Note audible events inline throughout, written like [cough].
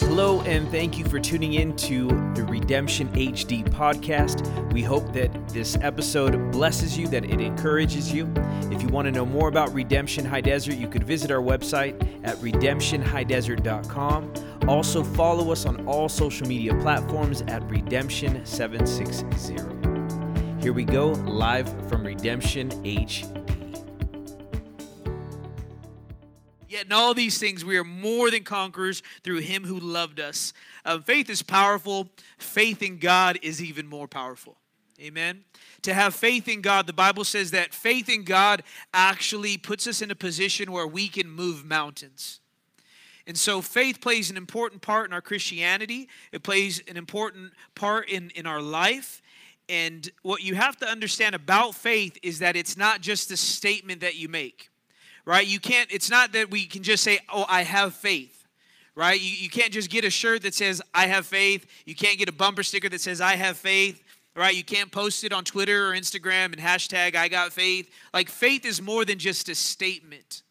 Hello, and thank you for tuning in to the Redemption HD podcast. We hope that this episode blesses you, that it encourages you. If you want to know more about Redemption High Desert, you could visit our website at redemptionhighdesert.com. Also, follow us on all social media platforms at Redemption760. Here we go, live from Redemption HD. Yet in all these things, we are more than conquerors through him who loved us. Uh, faith is powerful. Faith in God is even more powerful. Amen. To have faith in God, the Bible says that faith in God actually puts us in a position where we can move mountains. And so faith plays an important part in our Christianity, it plays an important part in, in our life. And what you have to understand about faith is that it's not just a statement that you make right? You can't, it's not that we can just say, oh, I have faith, right? You, you can't just get a shirt that says, I have faith. You can't get a bumper sticker that says, I have faith, right? You can't post it on Twitter or Instagram and hashtag, I got faith. Like, faith is more than just a statement.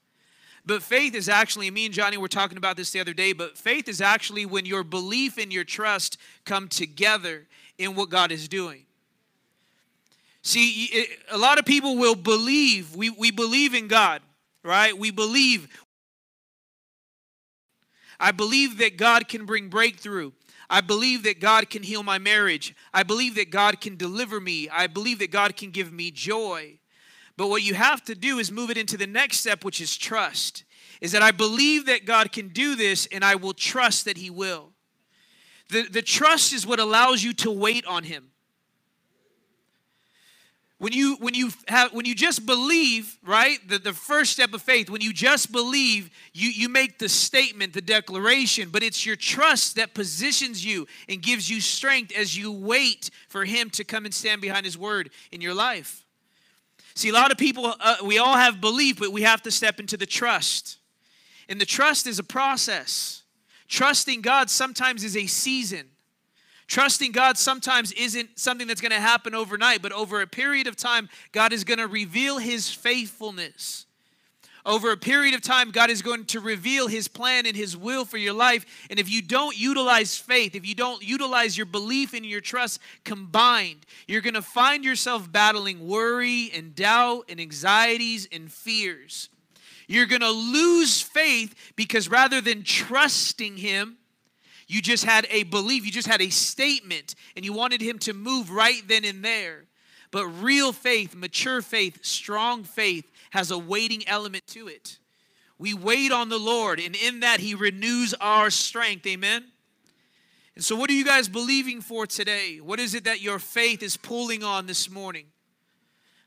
But faith is actually, me and Johnny were talking about this the other day, but faith is actually when your belief and your trust come together in what God is doing. See, a lot of people will believe, we, we believe in God right? We believe. I believe that God can bring breakthrough. I believe that God can heal my marriage. I believe that God can deliver me. I believe that God can give me joy. But what you have to do is move it into the next step, which is trust. Is that I believe that God can do this and I will trust that He will. The, the trust is what allows you to wait on Him when you when you have when you just believe right the, the first step of faith when you just believe you you make the statement the declaration but it's your trust that positions you and gives you strength as you wait for him to come and stand behind his word in your life. See a lot of people uh, we all have belief but we have to step into the trust. And the trust is a process. Trusting god sometimes is a season Trusting God sometimes isn't something that's going to happen overnight, but over a period of time, God is going to reveal His faithfulness. Over a period of time, God is going to reveal His plan and His will for your life. And if you don't utilize faith, if you don't utilize your belief and your trust combined, you're going to find yourself battling worry and doubt and anxieties and fears. You're going to lose faith because rather than trusting Him, you just had a belief, you just had a statement, and you wanted him to move right then and there. But real faith, mature faith, strong faith has a waiting element to it. We wait on the Lord, and in that, He renews our strength. Amen. And so, what are you guys believing for today? What is it that your faith is pulling on this morning?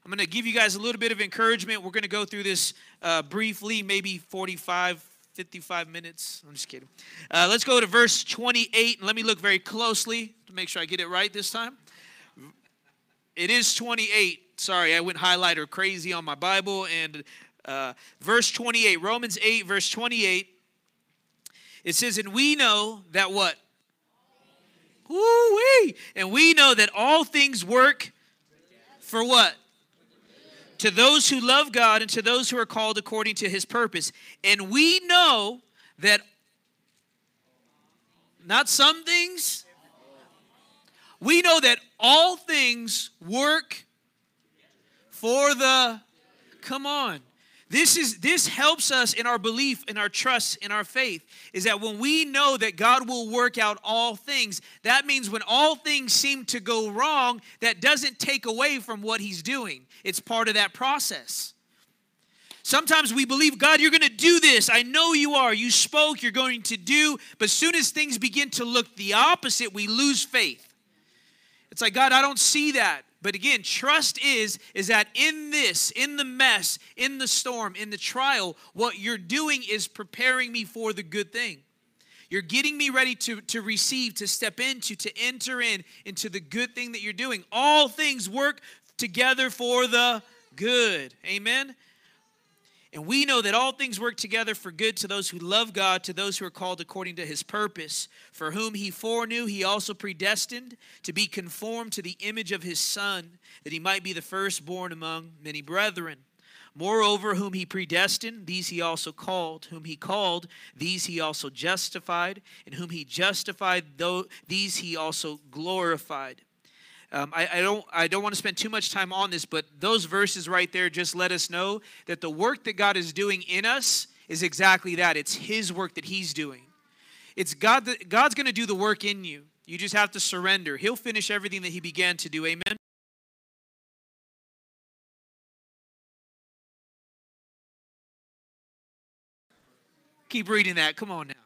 I'm going to give you guys a little bit of encouragement. We're going to go through this uh, briefly, maybe 45, 55 minutes. I'm just kidding. Uh, let's go to verse 28 and let me look very closely to make sure I get it right this time. It is 28. Sorry, I went highlighter crazy on my Bible. And uh, verse 28, Romans 8, verse 28, it says, And we know that what? Woo-wee! And we know that all things work for what? To those who love God and to those who are called according to his purpose. And we know that not some things, we know that all things work for the, come on, this is this helps us in our belief, in our trust, in our faith. Is that when we know that God will work out all things, that means when all things seem to go wrong, that doesn't take away from what He's doing. It's part of that process. Sometimes we believe, God, you're going to do this. I know you are. You spoke, you're going to do. But soon as things begin to look the opposite, we lose faith. It's like, God, I don't see that. But again, trust is is that in this, in the mess, in the storm, in the trial, what you're doing is preparing me for the good thing. You're getting me ready to, to receive, to step into, to enter in into the good thing that you're doing. All things work together for the good. Amen. And we know that all things work together for good to those who love God, to those who are called according to his purpose, for whom he foreknew, he also predestined to be conformed to the image of his Son, that he might be the firstborn among many brethren. Moreover, whom he predestined, these he also called. Whom he called, these he also justified. And whom he justified, these he also glorified. Um, I, I, don't, I don't want to spend too much time on this, but those verses right there just let us know that the work that God is doing in us is exactly that. It's His work that He's doing. It's God that God's going to do the work in you. You just have to surrender. He'll finish everything that He began to do. Amen. Keep reading that. Come on now.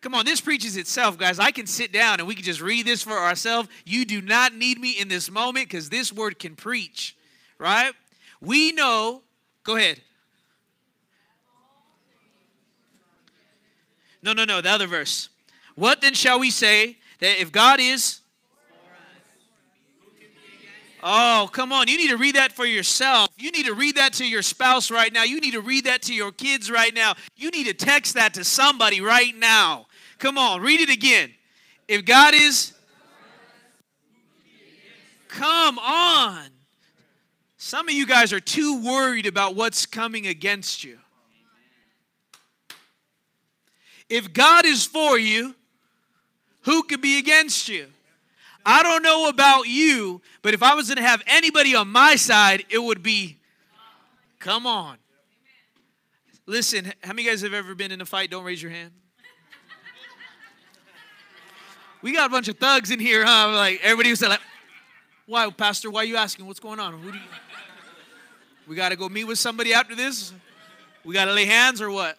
Come on, this preaches itself, guys. I can sit down and we can just read this for ourselves. You do not need me in this moment because this word can preach, right? We know, go ahead. No, no, no, the other verse. What then shall we say that if God is Oh, come on. You need to read that for yourself. You need to read that to your spouse right now. You need to read that to your kids right now. You need to text that to somebody right now. Come on, read it again. If God is. Come on. Some of you guys are too worried about what's coming against you. If God is for you, who could be against you? I don't know about you, but if I was going to have anybody on my side, it would be, come on. Listen, how many guys have ever been in a fight? Don't raise your hand. We got a bunch of thugs in here, huh? Like everybody was like, "Why, Pastor? Why are you asking? What's going on? You? We got to go meet with somebody after this. We got to lay hands or what?"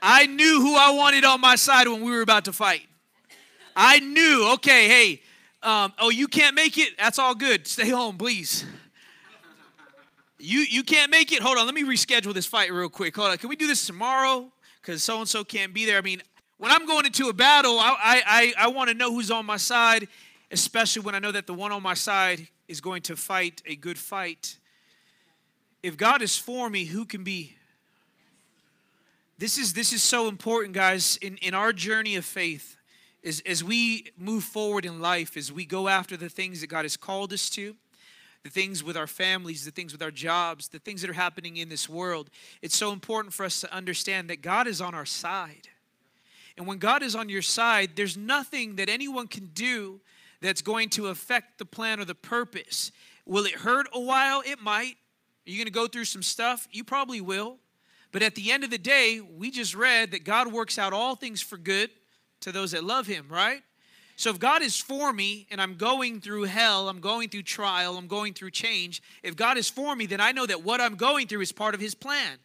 I knew who I wanted on my side when we were about to fight. I knew, okay, hey, um, oh, you can't make it? That's all good. Stay home, please. You you can't make it? Hold on, let me reschedule this fight real quick. Hold on, can we do this tomorrow? Because so and so can't be there. I mean, when I'm going into a battle, I I I, I want to know who's on my side, especially when I know that the one on my side is going to fight a good fight. If God is for me, who can be? This is this is so important, guys, in, in our journey of faith. As, as we move forward in life, as we go after the things that God has called us to, the things with our families, the things with our jobs, the things that are happening in this world, it's so important for us to understand that God is on our side. And when God is on your side, there's nothing that anyone can do that's going to affect the plan or the purpose. Will it hurt a while? It might. Are you going to go through some stuff? You probably will. But at the end of the day, we just read that God works out all things for good to those that love Him, right? So if God is for me and I'm going through hell, I'm going through trial, I'm going through change, if God is for me, then I know that what I'm going through is part of His plan.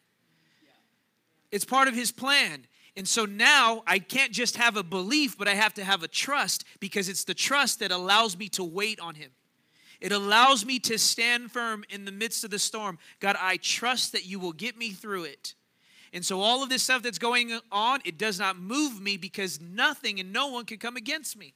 It's part of His plan. And so now I can't just have a belief, but I have to have a trust because it's the trust that allows me to wait on Him. It allows me to stand firm in the midst of the storm. God, I trust that you will get me through it. And so all of this stuff that's going on, it does not move me because nothing and no one can come against me.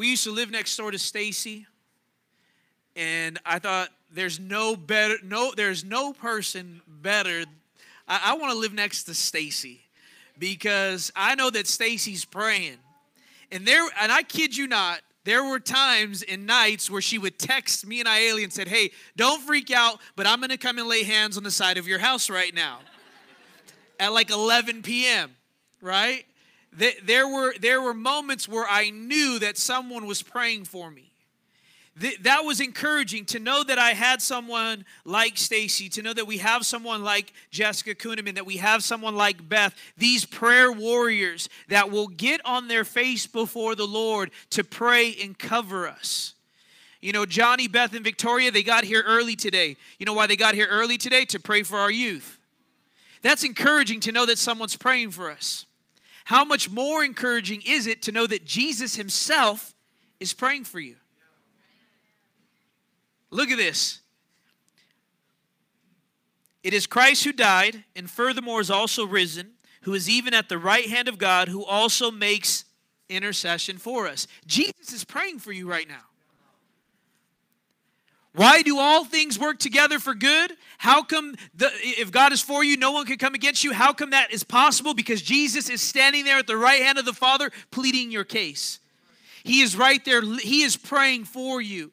We used to live next door to Stacy, and I thought there's no better, no, there's no person better. I, I want to live next to Stacy because I know that Stacy's praying, and there, and I kid you not, there were times and nights where she would text me and Iali and said, "Hey, don't freak out, but I'm to come and lay hands on the side of your house right now." [laughs] At like 11 p.m., right? There were, there were moments where I knew that someone was praying for me. That was encouraging to know that I had someone like Stacy, to know that we have someone like Jessica Kuhneman, that we have someone like Beth, these prayer warriors that will get on their face before the Lord to pray and cover us. You know, Johnny, Beth, and Victoria, they got here early today. You know why they got here early today? To pray for our youth. That's encouraging to know that someone's praying for us. How much more encouraging is it to know that Jesus himself is praying for you? Look at this. It is Christ who died, and furthermore is also risen, who is even at the right hand of God, who also makes intercession for us. Jesus is praying for you right now. Why do all things work together for good? How come the, if God is for you, no one can come against you? How come that is possible? Because Jesus is standing there at the right hand of the Father pleading your case. He is right there. He is praying for you.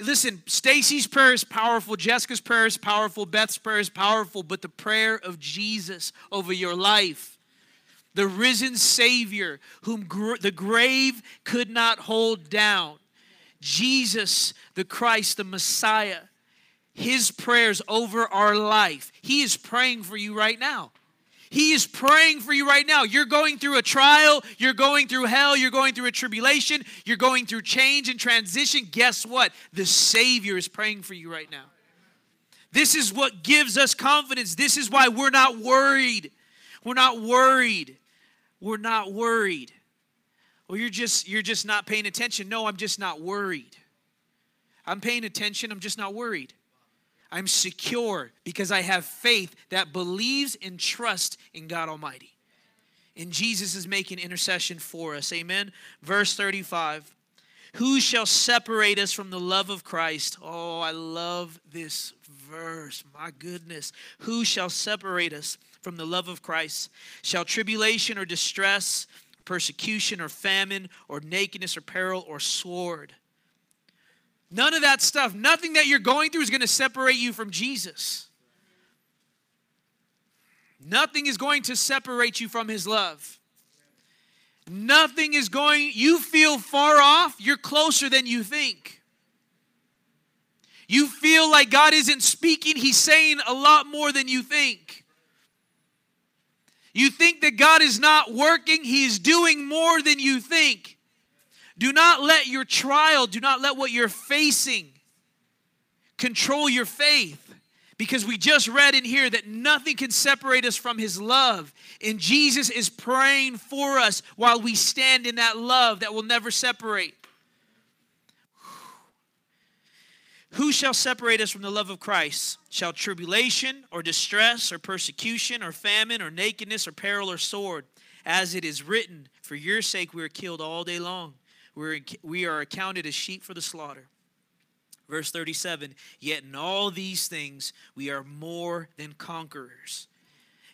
Listen, Stacy's prayer is powerful, Jessica's prayer is powerful, Beth's prayer is powerful, but the prayer of Jesus over your life, the risen Savior, whom gr- the grave could not hold down, Jesus, the Christ, the Messiah, his prayers over our life, he is praying for you right now. He is praying for you right now. You're going through a trial, you're going through hell, you're going through a tribulation, you're going through change and transition. Guess what? The Savior is praying for you right now. This is what gives us confidence. This is why we're not worried. We're not worried. We're not worried. Well, you're just you're just not paying attention. No, I'm just not worried. I'm paying attention, I'm just not worried. I'm secure because I have faith that believes and trusts in God Almighty. And Jesus is making intercession for us. Amen. Verse 35 Who shall separate us from the love of Christ? Oh, I love this verse. My goodness. Who shall separate us from the love of Christ? Shall tribulation or distress, persecution or famine, or nakedness or peril or sword? None of that stuff, nothing that you're going through is going to separate you from Jesus. Nothing is going to separate you from his love. Nothing is going, you feel far off, you're closer than you think. You feel like God isn't speaking, he's saying a lot more than you think. You think that God is not working, he's doing more than you think. Do not let your trial, do not let what you're facing control your faith. Because we just read in here that nothing can separate us from his love. And Jesus is praying for us while we stand in that love that will never separate. Who shall separate us from the love of Christ? Shall tribulation or distress or persecution or famine or nakedness or peril or sword? As it is written, For your sake we are killed all day long. We're, we are accounted as sheep for the slaughter. Verse 37 Yet in all these things we are more than conquerors.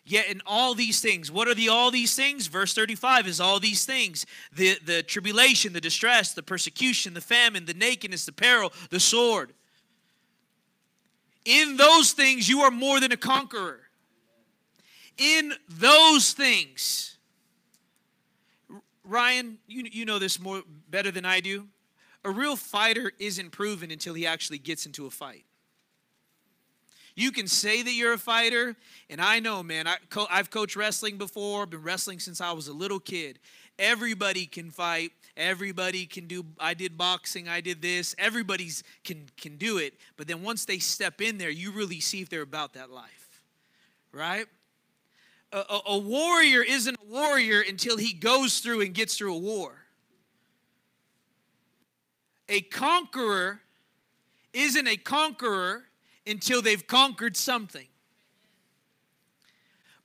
Yet in all these things, what are the all these things? Verse 35 is all these things the, the tribulation, the distress, the persecution, the famine, the nakedness, the peril, the sword. In those things, you are more than a conqueror. In those things, Ryan, you, you know this more better than I do. A real fighter isn't proven until he actually gets into a fight. You can say that you're a fighter, and I know, man, I co- I've coached wrestling before, been wrestling since I was a little kid. Everybody can fight. Everybody can do. I did boxing. I did this. Everybody's can can do it. But then once they step in there, you really see if they're about that life, right? a, a, a warrior isn't a warrior until he goes through and gets through a war. A conqueror isn't a conqueror until they've conquered something.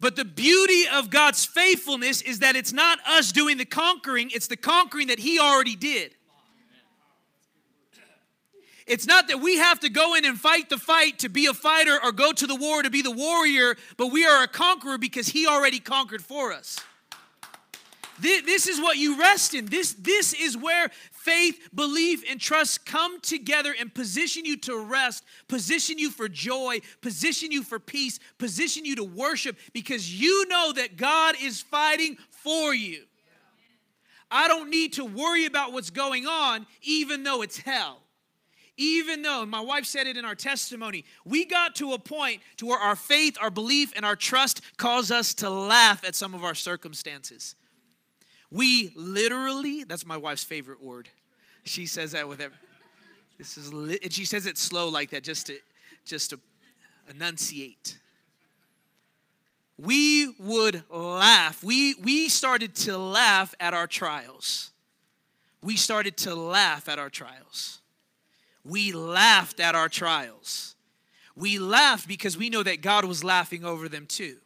But the beauty of God's faithfulness is that it's not us doing the conquering, it's the conquering that He already did. It's not that we have to go in and fight the fight to be a fighter or go to the war to be the warrior, but we are a conqueror because he already conquered for us. This is what you rest in. This, this is where faith, belief, and trust come together and position you to rest, position you for joy, position you for peace, position you to worship because you know that God is fighting for you. I don't need to worry about what's going on, even though it's hell even though my wife said it in our testimony we got to a point to where our faith our belief and our trust cause us to laugh at some of our circumstances we literally that's my wife's favorite word she says that with every this is li- and she says it slow like that just to just to enunciate we would laugh. We, we started to laugh at our trials. We started to laugh at our trials. We laughed at our trials. We laughed because we know that God was laughing over them too.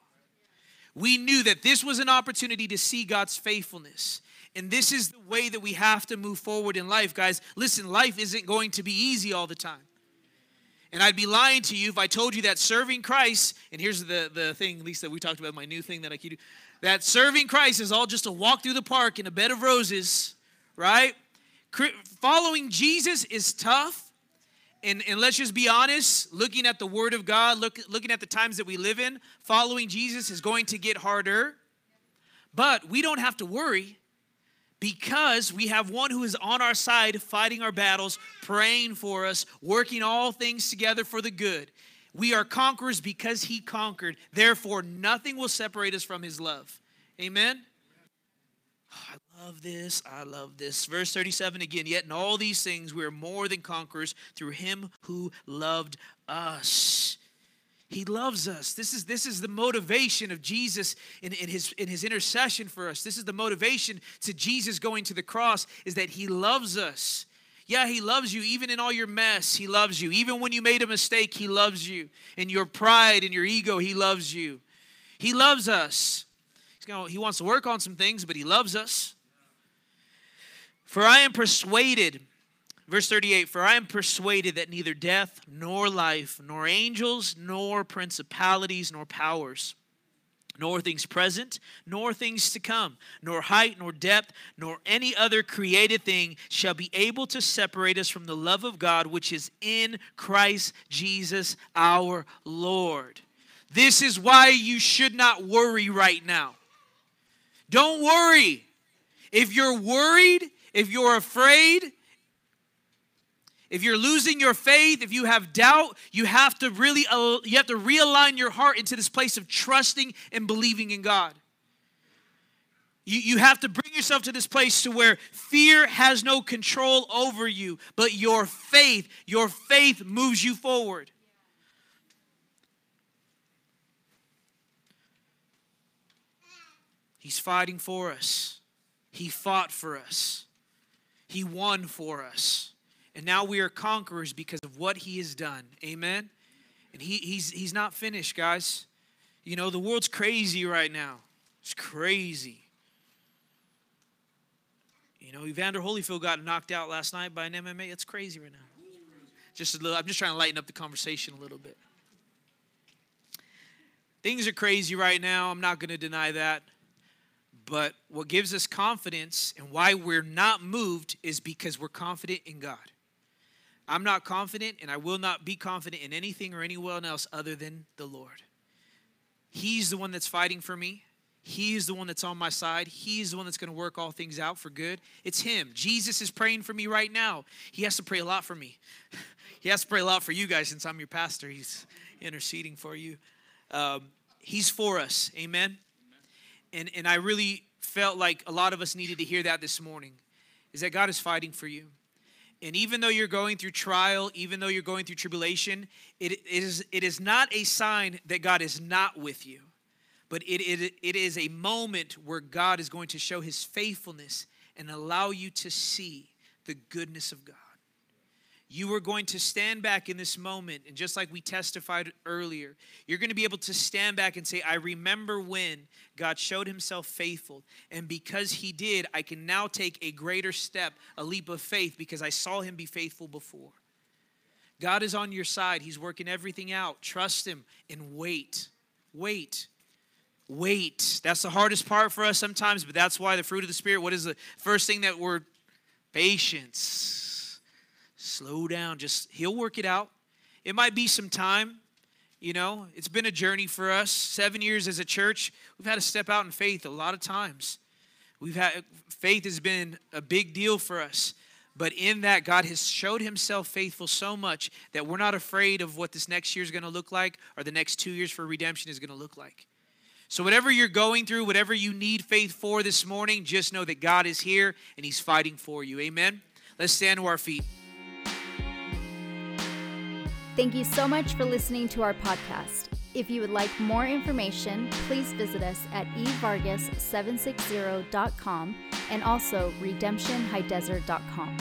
We knew that this was an opportunity to see God's faithfulness. And this is the way that we have to move forward in life, guys. Listen, life isn't going to be easy all the time. And I'd be lying to you if I told you that serving Christ, and here's the, the thing, at least that we talked about, my new thing that I keep that serving Christ is all just a walk through the park in a bed of roses, right? Following Jesus is tough. And, and let's just be honest, looking at the Word of God, look, looking at the times that we live in, following Jesus is going to get harder. But we don't have to worry because we have one who is on our side, fighting our battles, praying for us, working all things together for the good. We are conquerors because he conquered. Therefore, nothing will separate us from his love. Amen? Love this. I love this. Verse 37 again. Yet in all these things, we are more than conquerors through him who loved us. He loves us. This is, this is the motivation of Jesus in, in, his, in his intercession for us. This is the motivation to Jesus going to the cross is that he loves us. Yeah, he loves you even in all your mess. He loves you. Even when you made a mistake, he loves you. In your pride and your ego, he loves you. He loves us. He's gonna, he wants to work on some things, but he loves us. For I am persuaded Verse 38 For I am persuaded that neither death, nor life, nor angels, nor principalities, nor powers, nor things present, nor things to come, nor height, nor depth, nor any other created thing shall be able to separate us from the love of God which is in Christ Jesus our Lord. This is why you should not worry right now. Don't worry. If you're worried, if you're afraid, if you're losing your faith, if you have doubt, you have to really uh, you have to realign your heart into this place of trusting and believing in God. You, you have to bring yourself to this place to where fear has no control over you, but your faith, your faith moves you forward. He's fighting for us. He fought for us. He won for us. And now we are conquerors because of what he has done. Amen. And he, he's he's not finished, guys. You know, the world's crazy right now. It's crazy. You know, Evander Holyfield got knocked out last night by an MMA. It's crazy right now. Just a little, I'm just trying to lighten up the conversation a little bit. Things are crazy right now. I'm not going to deny that. But what gives us confidence and why we're not moved is because we're confident in God. I'm not confident, and I will not be confident in anything or anyone else other than the Lord. He's the one that's fighting for me. He's the one that's on my side. He's the one that's going to work all things out for good. It's Him. Jesus is praying for me right now. He has to pray a lot for me. [laughs] he has to pray a lot for you guys since I'm your pastor. He's interceding for you. Um, he's for us. Amen. And, and I really felt like a lot of us needed to hear that this morning is that God is fighting for you. And even though you're going through trial, even though you're going through tribulation, it is, it is not a sign that God is not with you, but it, it, it is a moment where God is going to show his faithfulness and allow you to see the goodness of God you are going to stand back in this moment, and just like we testified earlier, you're going to be able to stand back and say, I remember when God showed himself faithful. And because he did, I can now take a greater step, a leap of faith, because I saw him be faithful before. God is on your side, he's working everything out. Trust him and wait. Wait. Wait. That's the hardest part for us sometimes, but that's why the fruit of the Spirit, what is the first thing that we're patience slow down. Just, He'll work it out. It might be some time. You know, it's been a journey for us. Seven years as a church, we've had to step out in faith a lot of times. We've had faith has been a big deal for us. But in that, God has showed himself faithful so much that we're not afraid of what this next year is going to look like or the next two years for redemption is going to look like. So, whatever you're going through, whatever you need faith for this morning, just know that God is here and he's fighting for you. Amen. Let's stand to our feet. Thank you so much for listening to our podcast. If you would like more information, please visit us at evargas760.com and also redemptionhighdesert.com.